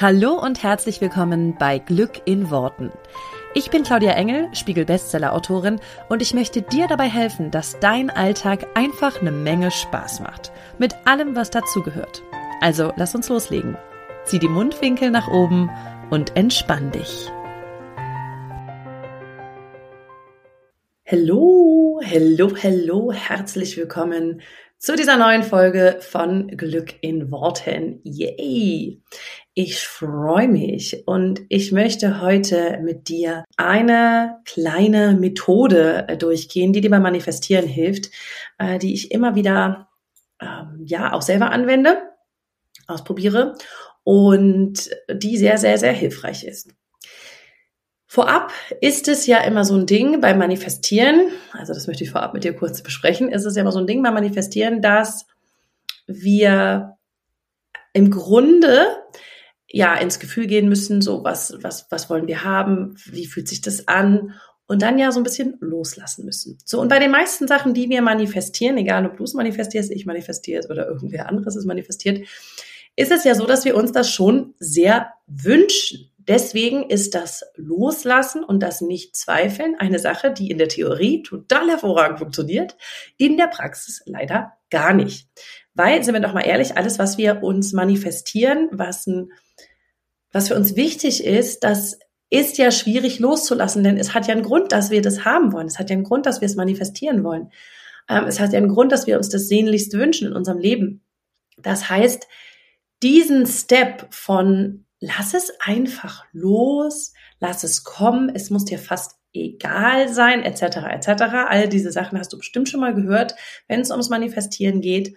Hallo und herzlich willkommen bei Glück in Worten. Ich bin Claudia Engel, Spiegel-Bestseller-Autorin und ich möchte dir dabei helfen, dass dein Alltag einfach eine Menge Spaß macht. Mit allem, was dazugehört. Also lass uns loslegen. Zieh die Mundwinkel nach oben und entspann dich. Hallo, hallo, hallo, herzlich willkommen zu dieser neuen Folge von Glück in Worten. Yay! Ich freue mich und ich möchte heute mit dir eine kleine Methode äh, durchgehen, die dir beim Manifestieren hilft, äh, die ich immer wieder ähm, ja auch selber anwende, ausprobiere und die sehr, sehr, sehr hilfreich ist. Vorab ist es ja immer so ein Ding beim Manifestieren, also das möchte ich vorab mit dir kurz besprechen, ist es ja immer so ein Ding beim Manifestieren, dass wir im Grunde ja ins Gefühl gehen müssen, so was, was, was wollen wir haben, wie fühlt sich das an und dann ja so ein bisschen loslassen müssen. So, und bei den meisten Sachen, die wir manifestieren, egal ob du es manifestierst, ich manifestiere es oder irgendwer anderes es manifestiert, ist es ja so, dass wir uns das schon sehr wünschen. Deswegen ist das Loslassen und das Nicht-Zweifeln eine Sache, die in der Theorie total hervorragend funktioniert, in der Praxis leider gar nicht. Weil, sind wir doch mal ehrlich, alles, was wir uns manifestieren, was, ein, was für uns wichtig ist, das ist ja schwierig loszulassen, denn es hat ja einen Grund, dass wir das haben wollen. Es hat ja einen Grund, dass wir es manifestieren wollen. Ähm, es hat ja einen Grund, dass wir uns das sehnlichst wünschen in unserem Leben. Das heißt, diesen Step von lass es einfach los, lass es kommen, es muss dir fast egal sein, etc., etc. All diese Sachen hast du bestimmt schon mal gehört, wenn es ums Manifestieren geht.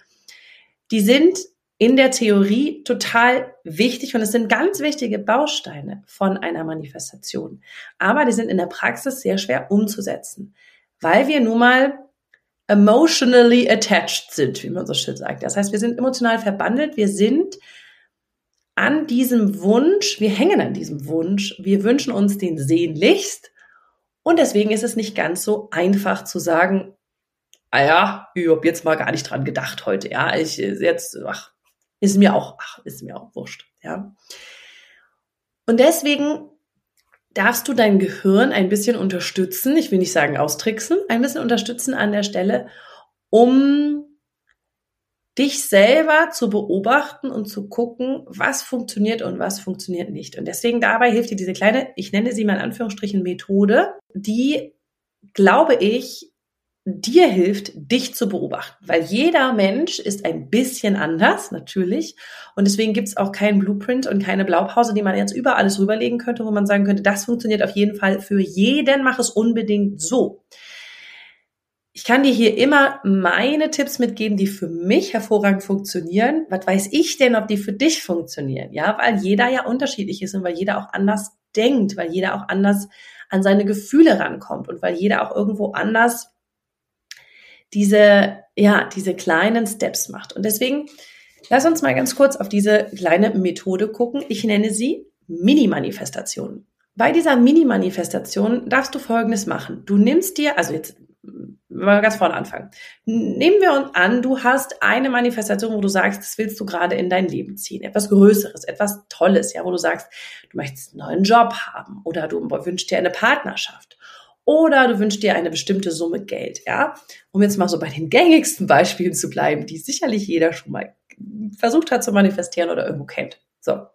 Die sind in der Theorie total wichtig und es sind ganz wichtige Bausteine von einer Manifestation. Aber die sind in der Praxis sehr schwer umzusetzen, weil wir nun mal emotionally attached sind, wie man so schön sagt. Das heißt, wir sind emotional verbandelt, wir sind an diesem Wunsch, wir hängen an diesem Wunsch, wir wünschen uns den sehnlichst und deswegen ist es nicht ganz so einfach zu sagen, ah ja, ich habe jetzt mal gar nicht dran gedacht heute, ja, ich jetzt, ach, ist mir auch, ach, ist mir auch wurscht, ja. Und deswegen darfst du dein Gehirn ein bisschen unterstützen, ich will nicht sagen austricksen, ein bisschen unterstützen an der Stelle, um dich selber zu beobachten und zu gucken, was funktioniert und was funktioniert nicht. Und deswegen dabei hilft dir diese kleine, ich nenne sie mal in Anführungsstrichen Methode, die, glaube ich, dir hilft, dich zu beobachten. Weil jeder Mensch ist ein bisschen anders, natürlich. Und deswegen gibt es auch keinen Blueprint und keine Blaupause, die man jetzt über alles rüberlegen könnte, wo man sagen könnte, das funktioniert auf jeden Fall für jeden, mach es unbedingt so ich kann dir hier immer meine Tipps mitgeben, die für mich hervorragend funktionieren. Was weiß ich denn, ob die für dich funktionieren? Ja, weil jeder ja unterschiedlich ist und weil jeder auch anders denkt, weil jeder auch anders an seine Gefühle rankommt und weil jeder auch irgendwo anders diese, ja, diese kleinen Steps macht. Und deswegen lass uns mal ganz kurz auf diese kleine Methode gucken. Ich nenne sie Mini-Manifestation. Bei dieser Mini-Manifestation darfst du Folgendes machen. Du nimmst dir, also jetzt mal ganz vorne anfangen. Nehmen wir uns an, du hast eine Manifestation, wo du sagst, das willst du gerade in dein Leben ziehen. Etwas Größeres, etwas Tolles, ja, wo du sagst, du möchtest einen neuen Job haben oder du wünschst dir eine Partnerschaft oder du wünschst dir eine bestimmte Summe Geld, ja. Um jetzt mal so bei den gängigsten Beispielen zu bleiben, die sicherlich jeder schon mal versucht hat zu manifestieren oder irgendwo kennt. So.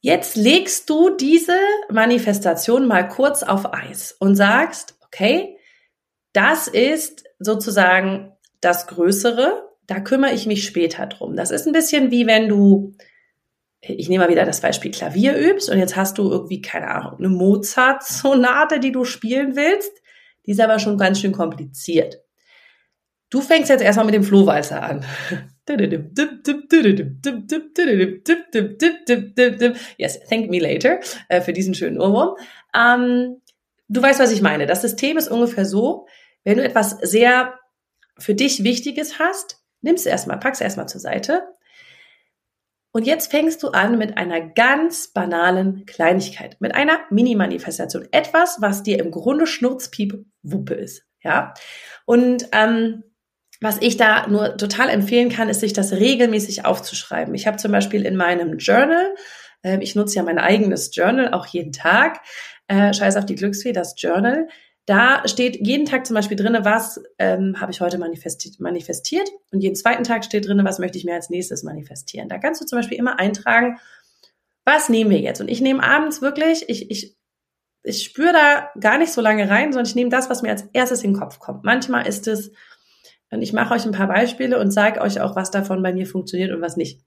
Jetzt legst du diese Manifestation mal kurz auf Eis und sagst, okay, das ist sozusagen das Größere. Da kümmere ich mich später drum. Das ist ein bisschen wie wenn du, ich nehme mal wieder das Beispiel Klavier übst und jetzt hast du irgendwie, keine Ahnung, eine Mozart-Sonate, die du spielen willst. Die ist aber schon ganz schön kompliziert. Du fängst jetzt erstmal mit dem Flohwalzer an. Yes, thank me later äh, für diesen schönen Ohrwurm. Ähm, du weißt, was ich meine. Das System ist ungefähr so, wenn du etwas sehr für dich Wichtiges hast, nimmst du erstmal, packst erstmal zur Seite. Und jetzt fängst du an mit einer ganz banalen Kleinigkeit, mit einer Mini-Manifestation. Etwas, was dir im Grunde Schnurzpiep Wuppe ist. Ja. Und ähm, was ich da nur total empfehlen kann, ist, sich das regelmäßig aufzuschreiben. Ich habe zum Beispiel in meinem Journal, äh, ich nutze ja mein eigenes Journal auch jeden Tag, äh, scheiß auf die Glücksfee, das Journal. Da steht jeden Tag zum Beispiel drinne, was ähm, habe ich heute manifestiert, und jeden zweiten Tag steht drinne, was möchte ich mir als nächstes manifestieren. Da kannst du zum Beispiel immer eintragen, was nehmen wir jetzt? Und ich nehme abends wirklich, ich, ich, ich spüre da gar nicht so lange rein, sondern ich nehme das, was mir als erstes in den Kopf kommt. Manchmal ist es, und ich mache euch ein paar Beispiele und sage euch auch, was davon bei mir funktioniert und was nicht.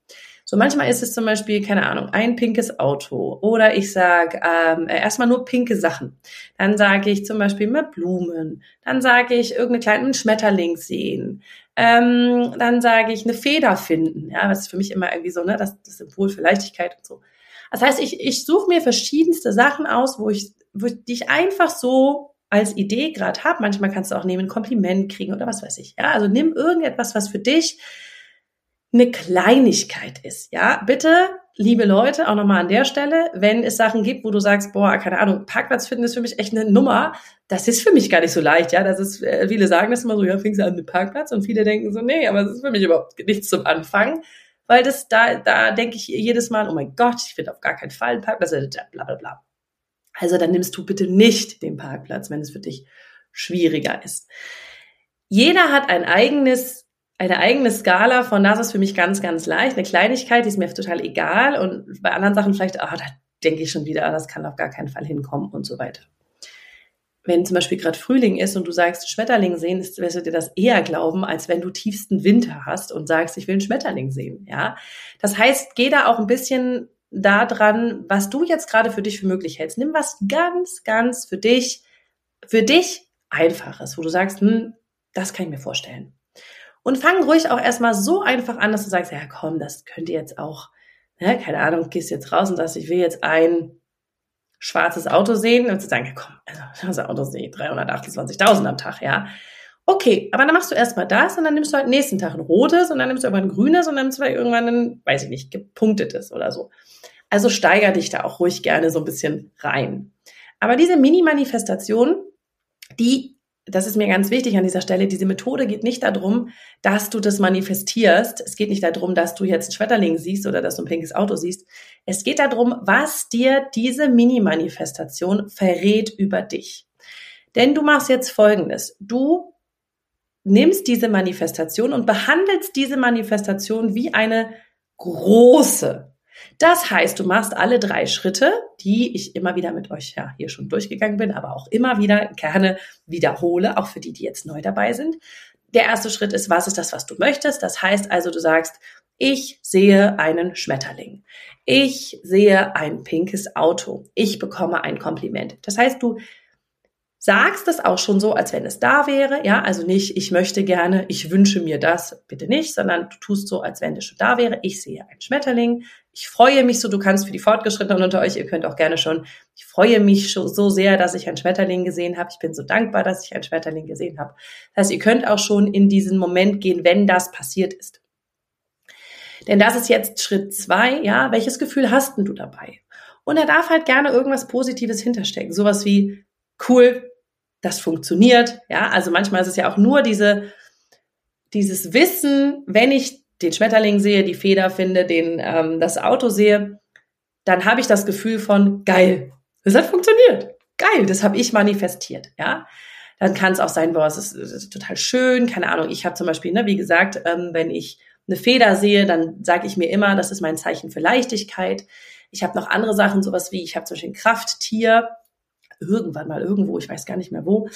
So manchmal ist es zum Beispiel, keine Ahnung, ein pinkes Auto oder ich sage ähm, erstmal nur pinke Sachen. Dann sage ich zum Beispiel mit Blumen. Dann sage ich irgendeinen kleinen Schmetterling sehen. Ähm, dann sage ich eine Feder finden. Ja, das ist für mich immer irgendwie so, ne, das, das Symbol für Leichtigkeit und so. Das heißt, ich, ich suche mir verschiedenste Sachen aus, wo ich, wo ich, die ich einfach so als Idee gerade habe. Manchmal kannst du auch nehmen, ein Kompliment kriegen oder was weiß ich. Ja, also nimm irgendetwas, was für dich eine Kleinigkeit ist. Ja, bitte, liebe Leute, auch nochmal an der Stelle, wenn es Sachen gibt, wo du sagst, boah, keine Ahnung, Parkplatz finden ist für mich echt eine Nummer. Das ist für mich gar nicht so leicht. Ja, das ist, äh, viele sagen das immer so, ja, fängst du an mit Parkplatz und viele denken so, nee, aber es ist für mich überhaupt nichts zum Anfang. Weil das, da, da denke ich jedes Mal, oh mein Gott, ich finde auf gar keinen Fall einen Parkplatz, äh, bla, bla, bla. Also dann nimmst du bitte nicht den Parkplatz, wenn es für dich schwieriger ist. Jeder hat ein eigenes eine eigene Skala von das ist für mich ganz, ganz leicht. Eine Kleinigkeit, die ist mir total egal. Und bei anderen Sachen vielleicht, ah, da denke ich schon wieder, ah, das kann auf gar keinen Fall hinkommen und so weiter. Wenn zum Beispiel gerade Frühling ist und du sagst, Schmetterling sehen, wirst du dir das eher glauben, als wenn du tiefsten Winter hast und sagst, ich will einen Schmetterling sehen. Ja, das heißt, geh da auch ein bisschen da dran, was du jetzt gerade für dich für möglich hältst. Nimm was ganz, ganz für dich, für dich einfaches, wo du sagst, hm, das kann ich mir vorstellen. Und fang ruhig auch erstmal so einfach an, dass du sagst, ja komm, das könnt ihr jetzt auch, ne, keine Ahnung, gehst jetzt raus und sagst, ich will jetzt ein schwarzes Auto sehen und zu sagen, ja komm, also das Auto sehe ich 328.000 am Tag, ja. Okay, aber dann machst du erstmal das und dann nimmst du halt nächsten Tag ein rotes und dann nimmst du aber ein grünes und dann nimmst du irgendwann ein, weiß ich nicht, gepunktetes oder so. Also steiger dich da auch ruhig gerne so ein bisschen rein. Aber diese Mini-Manifestation, die das ist mir ganz wichtig an dieser Stelle, diese Methode geht nicht darum, dass du das manifestierst. Es geht nicht darum, dass du jetzt einen Schmetterling siehst oder dass du ein pinkes Auto siehst. Es geht darum, was dir diese Mini-Manifestation verrät über dich. Denn du machst jetzt Folgendes. Du nimmst diese Manifestation und behandelst diese Manifestation wie eine große das heißt, du machst alle drei Schritte, die ich immer wieder mit euch ja hier schon durchgegangen bin, aber auch immer wieder gerne wiederhole, auch für die, die jetzt neu dabei sind. Der erste Schritt ist, was ist das, was du möchtest? Das heißt also, du sagst, ich sehe einen Schmetterling. Ich sehe ein pinkes Auto. Ich bekomme ein Kompliment. Das heißt, du sagst es auch schon so, als wenn es da wäre. Ja, also nicht, ich möchte gerne, ich wünsche mir das, bitte nicht, sondern du tust so, als wenn es schon da wäre. Ich sehe einen Schmetterling. Ich freue mich so, du kannst für die Fortgeschrittenen unter euch, ihr könnt auch gerne schon, ich freue mich so sehr, dass ich einen Schmetterling gesehen habe. Ich bin so dankbar, dass ich einen Schmetterling gesehen habe. Das heißt, ihr könnt auch schon in diesen Moment gehen, wenn das passiert ist. Denn das ist jetzt Schritt zwei, ja, welches Gefühl hast denn du dabei? Und er darf halt gerne irgendwas Positives hinterstecken. Sowas wie, cool, das funktioniert. Ja, also manchmal ist es ja auch nur diese, dieses Wissen, wenn ich den Schmetterling sehe, die Feder finde, den, ähm, das Auto sehe, dann habe ich das Gefühl von geil. Das hat funktioniert. Geil, das habe ich manifestiert. Ja, dann kann es auch sein, boah, es ist, es ist total schön. Keine Ahnung. Ich habe zum Beispiel, ne, wie gesagt, ähm, wenn ich eine Feder sehe, dann sage ich mir immer, das ist mein Zeichen für Leichtigkeit. Ich habe noch andere Sachen, sowas wie, ich habe zum Beispiel ein Krafttier irgendwann mal irgendwo, ich weiß gar nicht mehr wo,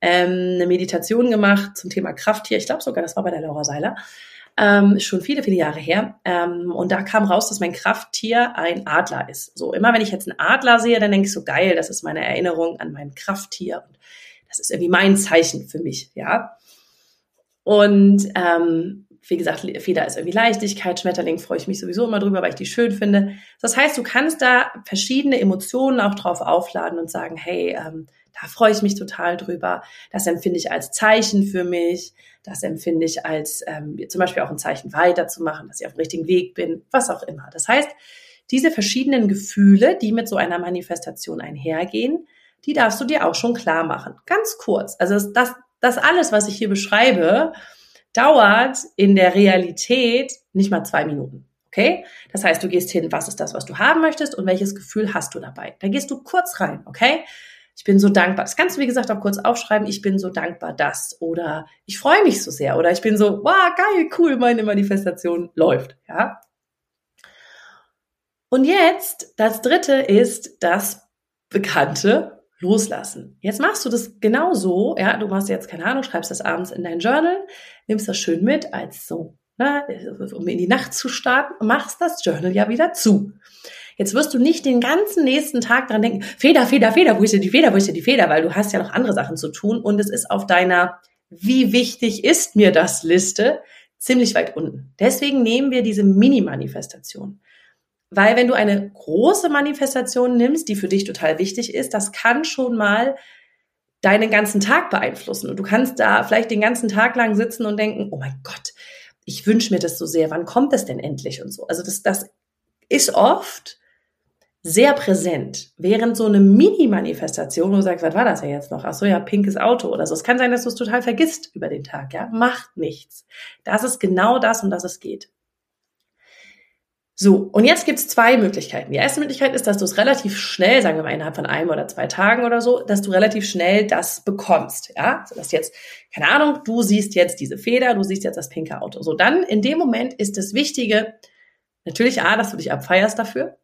ähm, eine Meditation gemacht zum Thema Krafttier. Ich glaube sogar, das war bei der Laura Seiler. Ähm, schon viele, viele Jahre her. Ähm, und da kam raus, dass mein Krafttier ein Adler ist. So, immer wenn ich jetzt einen Adler sehe, dann denke ich so, geil, das ist meine Erinnerung an mein Krafttier. Und das ist irgendwie mein Zeichen für mich, ja. Und ähm, wie gesagt, Feder ist irgendwie Leichtigkeit, Schmetterling freue ich mich sowieso immer drüber, weil ich die schön finde. Das heißt, du kannst da verschiedene Emotionen auch drauf aufladen und sagen, hey, ähm, da freue ich mich total drüber. Das empfinde ich als Zeichen für mich. Das empfinde ich als ähm, zum Beispiel auch ein Zeichen weiterzumachen, dass ich auf dem richtigen Weg bin, was auch immer. Das heißt, diese verschiedenen Gefühle, die mit so einer Manifestation einhergehen, die darfst du dir auch schon klar machen. Ganz kurz. Also das, das alles, was ich hier beschreibe, dauert in der Realität nicht mal zwei Minuten. Okay? Das heißt, du gehst hin, was ist das, was du haben möchtest und welches Gefühl hast du dabei? Da gehst du kurz rein, okay? Ich bin so dankbar. Das kannst du, wie gesagt, auch kurz aufschreiben. Ich bin so dankbar, dass. Oder ich freue mich so sehr. Oder ich bin so, wow, geil, cool, meine Manifestation läuft. Ja? Und jetzt, das dritte ist das bekannte Loslassen. Jetzt machst du das genauso, ja, du machst jetzt, keine Ahnung, schreibst das abends in dein Journal, nimmst das schön mit als so, na, um in die Nacht zu starten, machst das Journal ja wieder zu. Jetzt wirst du nicht den ganzen nächsten Tag dran denken, Feder, Feder, Feder, wo ist denn die Feder, wo ist denn die Feder, weil du hast ja noch andere Sachen zu tun und es ist auf deiner wie wichtig ist mir das Liste ziemlich weit unten. Deswegen nehmen wir diese Mini-Manifestation. Weil wenn du eine große Manifestation nimmst, die für dich total wichtig ist, das kann schon mal deinen ganzen Tag beeinflussen. Und du kannst da vielleicht den ganzen Tag lang sitzen und denken, oh mein Gott, ich wünsche mir das so sehr, wann kommt das denn endlich und so. Also das, das ist oft sehr präsent, während so eine Mini-Manifestation, wo du sagst, was war das ja jetzt noch? Ach so, ja, pinkes Auto oder so. Es kann sein, dass du es total vergisst über den Tag, ja. Macht nichts. Das ist genau das, um das es geht. So, und jetzt gibt's zwei Möglichkeiten. Die erste Möglichkeit ist, dass du es relativ schnell, sagen wir mal innerhalb von einem oder zwei Tagen oder so, dass du relativ schnell das bekommst. Ja, so dass jetzt, keine Ahnung, du siehst jetzt diese Feder, du siehst jetzt das pinke Auto. So, dann in dem Moment ist das Wichtige, natürlich A, dass du dich abfeierst dafür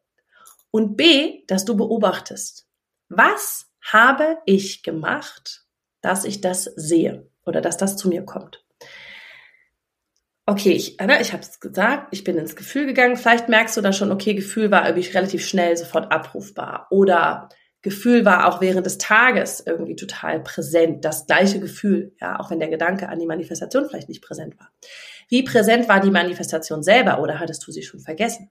und B, dass du beobachtest. Was habe ich gemacht, dass ich das sehe oder dass das zu mir kommt? Okay, ich, ne, ich habe es gesagt, ich bin ins Gefühl gegangen. Vielleicht merkst du da schon, okay, Gefühl war irgendwie relativ schnell sofort abrufbar. Oder Gefühl war auch während des Tages irgendwie total präsent. Das gleiche Gefühl, ja, auch wenn der Gedanke an die Manifestation vielleicht nicht präsent war. Wie präsent war die Manifestation selber oder hattest du sie schon vergessen?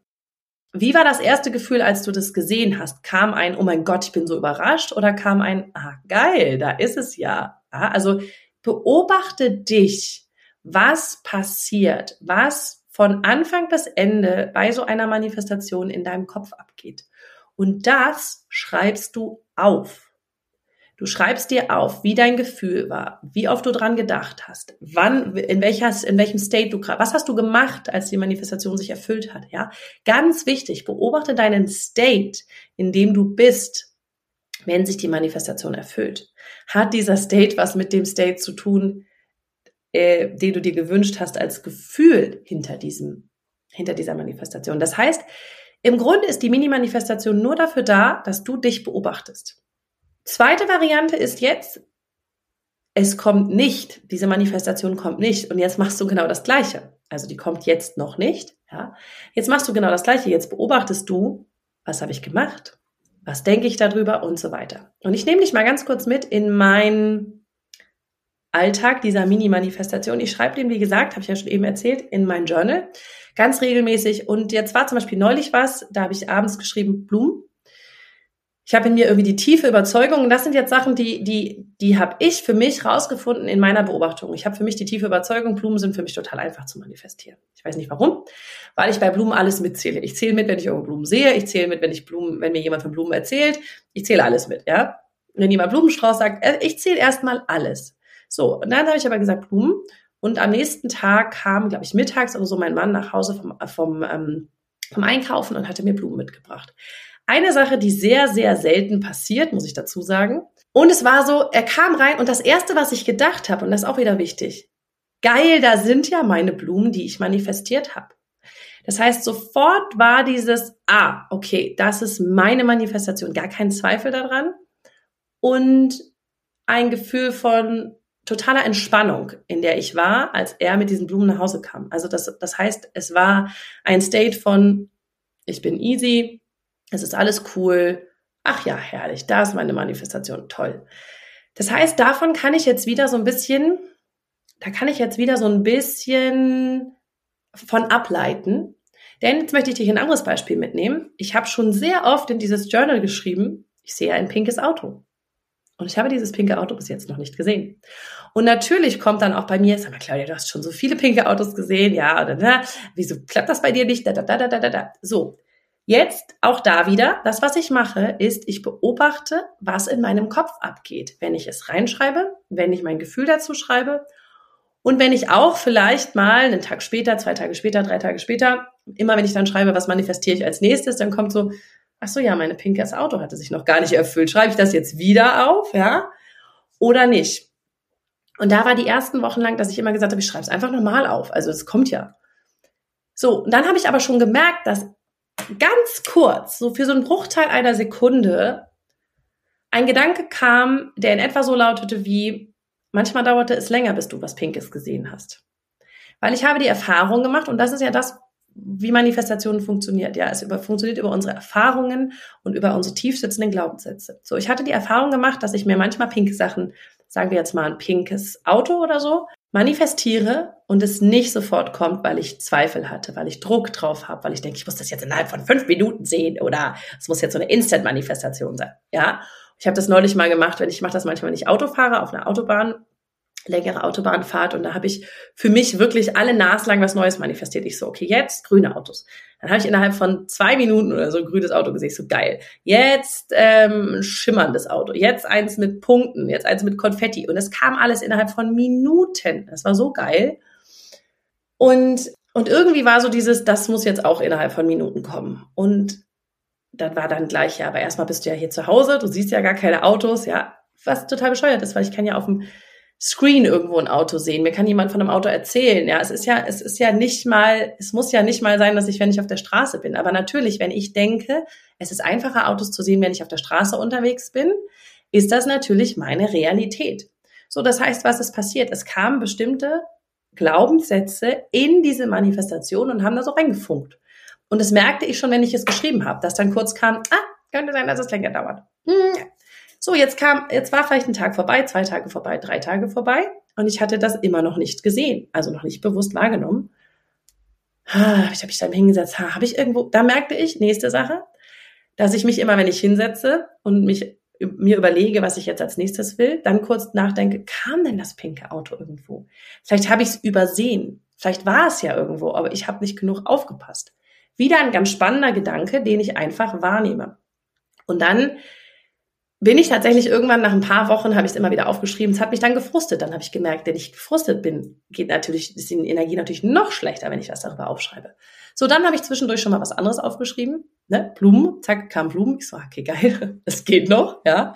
Wie war das erste Gefühl, als du das gesehen hast? Kam ein, oh mein Gott, ich bin so überrascht oder kam ein, ah, geil, da ist es ja. ja also beobachte dich was passiert, was von Anfang bis Ende bei so einer Manifestation in deinem Kopf abgeht. Und das schreibst du auf. Du schreibst dir auf, wie dein Gefühl war, wie oft du dran gedacht hast, wann, in welcher, in welchem State du gerade, was hast du gemacht, als die Manifestation sich erfüllt hat, ja? Ganz wichtig, beobachte deinen State, in dem du bist, wenn sich die Manifestation erfüllt. Hat dieser State was mit dem State zu tun, äh, den du dir gewünscht hast als Gefühl hinter diesem, hinter dieser Manifestation. Das heißt, im Grunde ist die Mini-Manifestation nur dafür da, dass du dich beobachtest. Zweite Variante ist jetzt, es kommt nicht, diese Manifestation kommt nicht und jetzt machst du genau das Gleiche. Also die kommt jetzt noch nicht, ja. Jetzt machst du genau das Gleiche. Jetzt beobachtest du, was habe ich gemacht? Was denke ich darüber und so weiter. Und ich nehme dich mal ganz kurz mit in mein Alltag dieser Mini-Manifestation. Ich schreibe den, wie gesagt, habe ich ja schon eben erzählt, in mein Journal ganz regelmäßig. Und jetzt war zum Beispiel neulich was, da habe ich abends geschrieben Blumen. Ich habe in mir irgendwie die tiefe Überzeugung, und das sind jetzt Sachen, die, die, die habe ich für mich rausgefunden in meiner Beobachtung. Ich habe für mich die tiefe Überzeugung, Blumen sind für mich total einfach zu manifestieren. Ich weiß nicht warum, weil ich bei Blumen alles mitzähle. Ich zähle mit, wenn ich irgendwo Blumen sehe, ich zähle mit, wenn ich Blumen, wenn mir jemand von Blumen erzählt, ich zähle alles mit, ja. Wenn jemand Blumenstrauß sagt, äh, ich zähle erstmal alles. So, und dann habe ich aber gesagt, Blumen. Und am nächsten Tag kam, glaube ich, mittags oder so mein Mann nach Hause vom, vom, ähm, vom Einkaufen und hatte mir Blumen mitgebracht. Eine Sache, die sehr, sehr selten passiert, muss ich dazu sagen. Und es war so, er kam rein und das Erste, was ich gedacht habe, und das ist auch wieder wichtig, geil, da sind ja meine Blumen, die ich manifestiert habe. Das heißt, sofort war dieses, ah, okay, das ist meine Manifestation, gar kein Zweifel daran. Und ein Gefühl von, totaler Entspannung, in der ich war, als er mit diesen Blumen nach Hause kam. Also das, das heißt, es war ein State von, ich bin easy, es ist alles cool, ach ja, herrlich, da ist meine Manifestation, toll. Das heißt, davon kann ich jetzt wieder so ein bisschen, da kann ich jetzt wieder so ein bisschen von ableiten. Denn jetzt möchte ich dich ein anderes Beispiel mitnehmen. Ich habe schon sehr oft in dieses Journal geschrieben, ich sehe ein pinkes Auto. Und ich habe dieses pinke Auto bis jetzt noch nicht gesehen. Und natürlich kommt dann auch bei mir, sag mal, Claudia, du hast schon so viele pinke Autos gesehen, ja, oder na, wieso klappt das bei dir nicht? Da, da, da, da, da, da. So. Jetzt auch da wieder, das, was ich mache, ist, ich beobachte, was in meinem Kopf abgeht, wenn ich es reinschreibe, wenn ich mein Gefühl dazu schreibe Und wenn ich auch vielleicht mal einen Tag später, zwei Tage später, drei Tage später, immer wenn ich dann schreibe, was manifestiere ich als nächstes, dann kommt so, ach so, ja, meine pinkes Auto hatte sich noch gar nicht erfüllt. Schreibe ich das jetzt wieder auf, ja? Oder nicht? Und da war die ersten Wochen lang, dass ich immer gesagt habe, ich schreibe es einfach normal auf. Also es kommt ja. So, und dann habe ich aber schon gemerkt, dass ganz kurz, so für so einen Bruchteil einer Sekunde, ein Gedanke kam, der in etwa so lautete wie, manchmal dauerte es länger, bis du was Pinkes gesehen hast. Weil ich habe die Erfahrung gemacht, und das ist ja das, wie Manifestation funktioniert. Ja, es über, funktioniert über unsere Erfahrungen und über unsere tief sitzenden Glaubenssätze. So, ich hatte die Erfahrung gemacht, dass ich mir manchmal pinke Sachen, sagen wir jetzt mal ein pinkes Auto oder so, manifestiere und es nicht sofort kommt, weil ich Zweifel hatte, weil ich Druck drauf habe, weil ich denke, ich muss das jetzt innerhalb von fünf Minuten sehen oder es muss jetzt so eine Instant-Manifestation sein. Ja, ich habe das neulich mal gemacht, wenn ich mache das manchmal, wenn ich Auto fahre auf einer Autobahn, längere Autobahnfahrt und da habe ich für mich wirklich alle naslang was Neues manifestiert. Ich so, okay, jetzt grüne Autos. Dann habe ich innerhalb von zwei Minuten oder so ein grünes Auto gesehen. Ich so, geil. Jetzt ähm, schimmerndes Auto. Jetzt eins mit Punkten. Jetzt eins mit Konfetti. Und es kam alles innerhalb von Minuten. Das war so geil. Und, und irgendwie war so dieses, das muss jetzt auch innerhalb von Minuten kommen. Und dann war dann gleich, ja, aber erstmal bist du ja hier zu Hause, du siehst ja gar keine Autos, ja, was total bescheuert ist, weil ich kann ja auf dem Screen irgendwo ein Auto sehen. Mir kann jemand von einem Auto erzählen. Ja, es ist ja, es ist ja nicht mal, es muss ja nicht mal sein, dass ich, wenn ich auf der Straße bin. Aber natürlich, wenn ich denke, es ist einfacher, Autos zu sehen, wenn ich auf der Straße unterwegs bin, ist das natürlich meine Realität. So, das heißt, was ist passiert? Es kamen bestimmte Glaubenssätze in diese Manifestation und haben da so reingefunkt. Und das merkte ich schon, wenn ich es geschrieben habe, dass dann kurz kam, ah, könnte sein, dass es länger dauert. Hm. So, jetzt kam, jetzt war vielleicht ein Tag vorbei, zwei Tage vorbei, drei Tage vorbei und ich hatte das immer noch nicht gesehen, also noch nicht bewusst wahrgenommen. Ich habe mich dann hingesetzt, habe ich irgendwo, da merkte ich, nächste Sache, dass ich mich immer, wenn ich hinsetze und mich mir überlege, was ich jetzt als nächstes will, dann kurz nachdenke, kam denn das pinke Auto irgendwo? Vielleicht habe ich es übersehen. Vielleicht war es ja irgendwo, aber ich habe nicht genug aufgepasst. Wieder ein ganz spannender Gedanke, den ich einfach wahrnehme. Und dann bin ich tatsächlich irgendwann nach ein paar Wochen, habe ich es immer wieder aufgeschrieben, es hat mich dann gefrustet. Dann habe ich gemerkt, wenn ich gefrustet bin, geht natürlich, ist die Energie natürlich noch schlechter, wenn ich was darüber aufschreibe. So, dann habe ich zwischendurch schon mal was anderes aufgeschrieben. Ne? Blumen, zack, kam Blumen. Ich so, okay, geil, das geht noch, ja.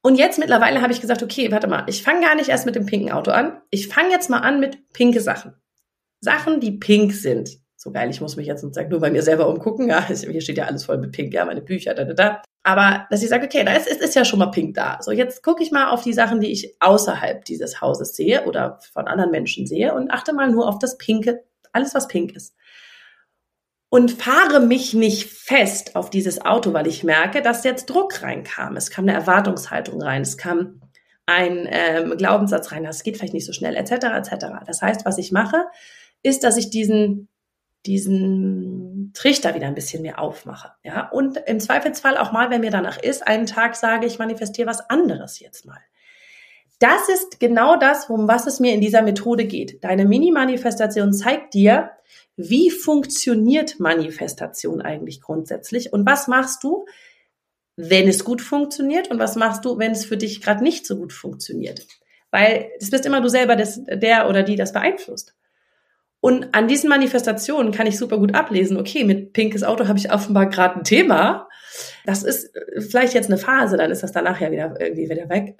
Und jetzt mittlerweile habe ich gesagt, okay, warte mal, ich fange gar nicht erst mit dem pinken Auto an. Ich fange jetzt mal an mit pinke Sachen. Sachen, die pink sind so geil, ich muss mich jetzt sozusagen nur bei mir selber umgucken. Ja, hier steht ja alles voll mit Pink, ja, meine Bücher, da, da, da. Aber dass ich sage, okay, da ist, ist, ist ja schon mal Pink da. So, jetzt gucke ich mal auf die Sachen, die ich außerhalb dieses Hauses sehe oder von anderen Menschen sehe und achte mal nur auf das Pinke, alles, was pink ist. Und fahre mich nicht fest auf dieses Auto, weil ich merke, dass jetzt Druck reinkam. Es kam eine Erwartungshaltung rein, es kam ein ähm, Glaubenssatz rein, das geht vielleicht nicht so schnell, etc., etc. Das heißt, was ich mache, ist, dass ich diesen diesen Trichter wieder ein bisschen mehr aufmache. Ja, und im Zweifelsfall auch mal, wenn mir danach ist, einen Tag sage, ich manifestiere was anderes jetzt mal. Das ist genau das, um was es mir in dieser Methode geht. Deine Mini-Manifestation zeigt dir, wie funktioniert Manifestation eigentlich grundsätzlich und was machst du, wenn es gut funktioniert und was machst du, wenn es für dich gerade nicht so gut funktioniert. Weil es bist immer du selber, des, der oder die das beeinflusst. Und an diesen Manifestationen kann ich super gut ablesen, okay, mit pinkes Auto habe ich offenbar gerade ein Thema. Das ist äh, vielleicht jetzt eine Phase, dann ist das danach ja wieder irgendwie wieder weg.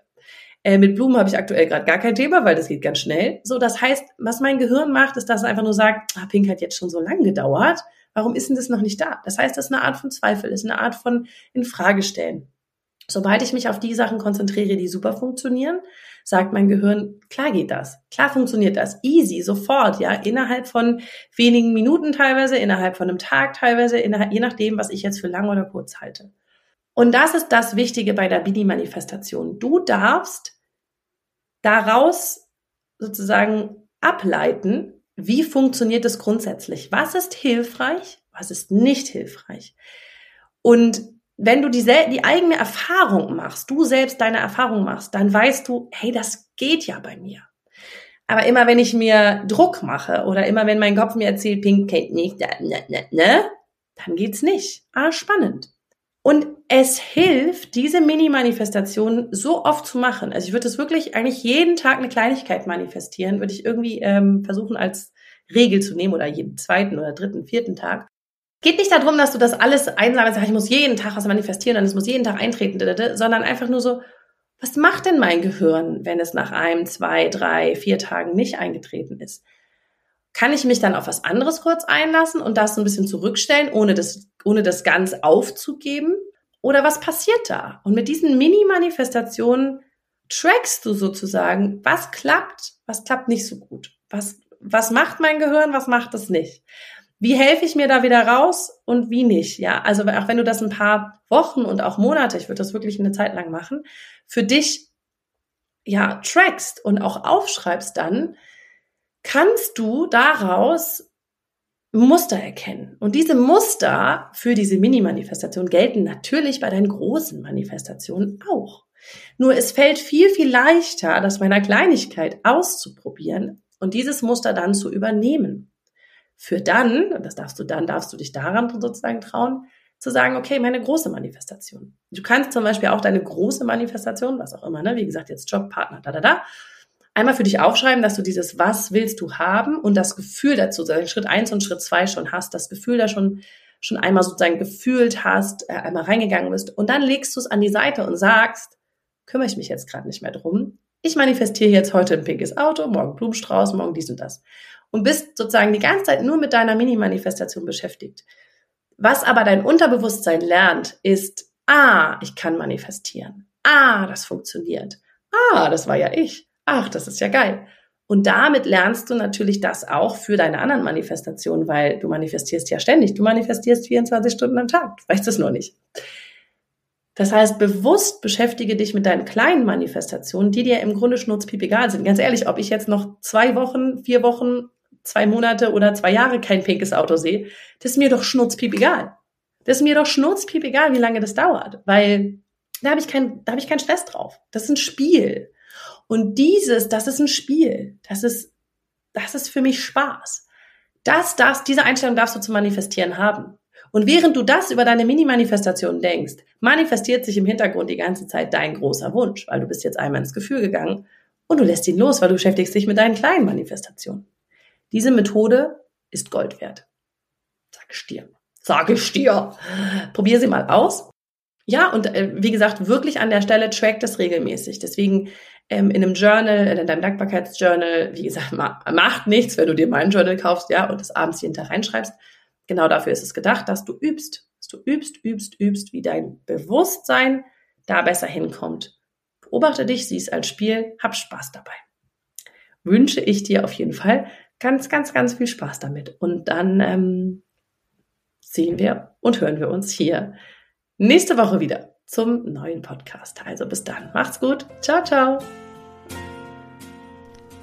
Äh, mit Blumen habe ich aktuell gerade gar kein Thema, weil das geht ganz schnell. So, das heißt, was mein Gehirn macht, ist, dass es einfach nur sagt, ah, Pink hat jetzt schon so lange gedauert. Warum ist denn das noch nicht da? Das heißt, das ist eine Art von Zweifel, ist eine Art von Infragestellen. Sobald ich mich auf die Sachen konzentriere, die super funktionieren, sagt mein Gehirn, klar geht das, klar funktioniert das, easy, sofort, ja, innerhalb von wenigen Minuten teilweise, innerhalb von einem Tag teilweise, innerhalb, je nachdem, was ich jetzt für lang oder kurz halte. Und das ist das Wichtige bei der Bidi-Manifestation. Du darfst daraus sozusagen ableiten, wie funktioniert es grundsätzlich? Was ist hilfreich? Was ist nicht hilfreich? Und wenn du die, die eigene Erfahrung machst, du selbst deine Erfahrung machst, dann weißt du, hey, das geht ja bei mir. Aber immer wenn ich mir Druck mache oder immer wenn mein Kopf mir erzählt, Pink kennt nicht, ne, ne, ne, dann geht's nicht. Ah, spannend. Und es hilft, diese Mini-Manifestation so oft zu machen. Also ich würde es wirklich eigentlich jeden Tag eine Kleinigkeit manifestieren, würde ich irgendwie ähm, versuchen als Regel zu nehmen oder jeden zweiten oder dritten, vierten Tag. Geht nicht darum, dass du das alles einsammelst, ich muss jeden Tag was manifestieren und es muss jeden Tag eintreten, sondern einfach nur so, was macht denn mein Gehirn, wenn es nach einem, zwei, drei, vier Tagen nicht eingetreten ist? Kann ich mich dann auf was anderes kurz einlassen und das ein bisschen zurückstellen, ohne das, ohne das ganz aufzugeben? Oder was passiert da? Und mit diesen Mini-Manifestationen trackst du sozusagen, was klappt, was klappt nicht so gut. Was, was macht mein Gehirn, was macht es nicht? Wie helfe ich mir da wieder raus und wie nicht? Ja, also auch wenn du das ein paar Wochen und auch Monate, ich würde das wirklich eine Zeit lang machen, für dich ja trackst und auch aufschreibst, dann kannst du daraus Muster erkennen. Und diese Muster für diese Mini-Manifestation gelten natürlich bei deinen großen Manifestationen auch. Nur es fällt viel, viel leichter, das meiner Kleinigkeit auszuprobieren und dieses Muster dann zu übernehmen für dann, und das darfst du dann, darfst du dich daran sozusagen trauen, zu sagen, okay, meine große Manifestation. Du kannst zum Beispiel auch deine große Manifestation, was auch immer, ne, wie gesagt, jetzt Job, Partner, da, da, da, einmal für dich aufschreiben, dass du dieses Was willst du haben und das Gefühl dazu, also Schritt eins und Schritt zwei schon hast, das Gefühl da schon, schon einmal sozusagen gefühlt hast, äh, einmal reingegangen bist und dann legst du es an die Seite und sagst, kümmere ich mich jetzt gerade nicht mehr drum. Ich manifestiere jetzt heute ein pinkes Auto, morgen Blumenstrauß, morgen dies und das und bist sozusagen die ganze Zeit nur mit deiner Mini-Manifestation beschäftigt. Was aber dein Unterbewusstsein lernt, ist, ah, ich kann manifestieren. Ah, das funktioniert. Ah, das war ja ich. Ach, das ist ja geil. Und damit lernst du natürlich das auch für deine anderen Manifestationen, weil du manifestierst ja ständig. Du manifestierst 24 Stunden am Tag. Du weißt es nur nicht. Das heißt, bewusst beschäftige dich mit deinen kleinen Manifestationen, die dir im Grunde schnurzpiep egal sind. Ganz ehrlich, ob ich jetzt noch zwei Wochen, vier Wochen zwei Monate oder zwei Jahre kein pinkes Auto sehe, das ist mir doch schnurzpiep egal. Das ist mir doch schnurzpiep egal, wie lange das dauert, weil da habe ich kein, da habe ich keinen Stress drauf. Das ist ein Spiel. Und dieses, das ist ein Spiel. Das ist, das ist für mich Spaß. Das darfst, diese Einstellung darfst du zu manifestieren haben. Und während du das über deine Mini-Manifestation denkst, manifestiert sich im Hintergrund die ganze Zeit dein großer Wunsch, weil du bist jetzt einmal ins Gefühl gegangen und du lässt ihn los, weil du beschäftigst dich mit deinen kleinen Manifestationen. Diese Methode ist Gold wert. Sag ich dir. Sag ich dir. Probier sie mal aus. Ja, und äh, wie gesagt, wirklich an der Stelle track das regelmäßig. Deswegen ähm, in einem Journal, in deinem Dankbarkeitsjournal, wie gesagt, ma macht nichts, wenn du dir mein Journal kaufst, ja, und das abends jeden Tag reinschreibst. Genau dafür ist es gedacht, dass du übst, dass du übst, übst, übst, wie dein Bewusstsein da besser hinkommt. Beobachte dich, sieh es als Spiel, hab Spaß dabei. Wünsche ich dir auf jeden Fall ganz, ganz, ganz viel Spaß damit. Und dann ähm, sehen wir und hören wir uns hier nächste Woche wieder zum neuen Podcast. Also bis dann. Macht's gut. Ciao, ciao.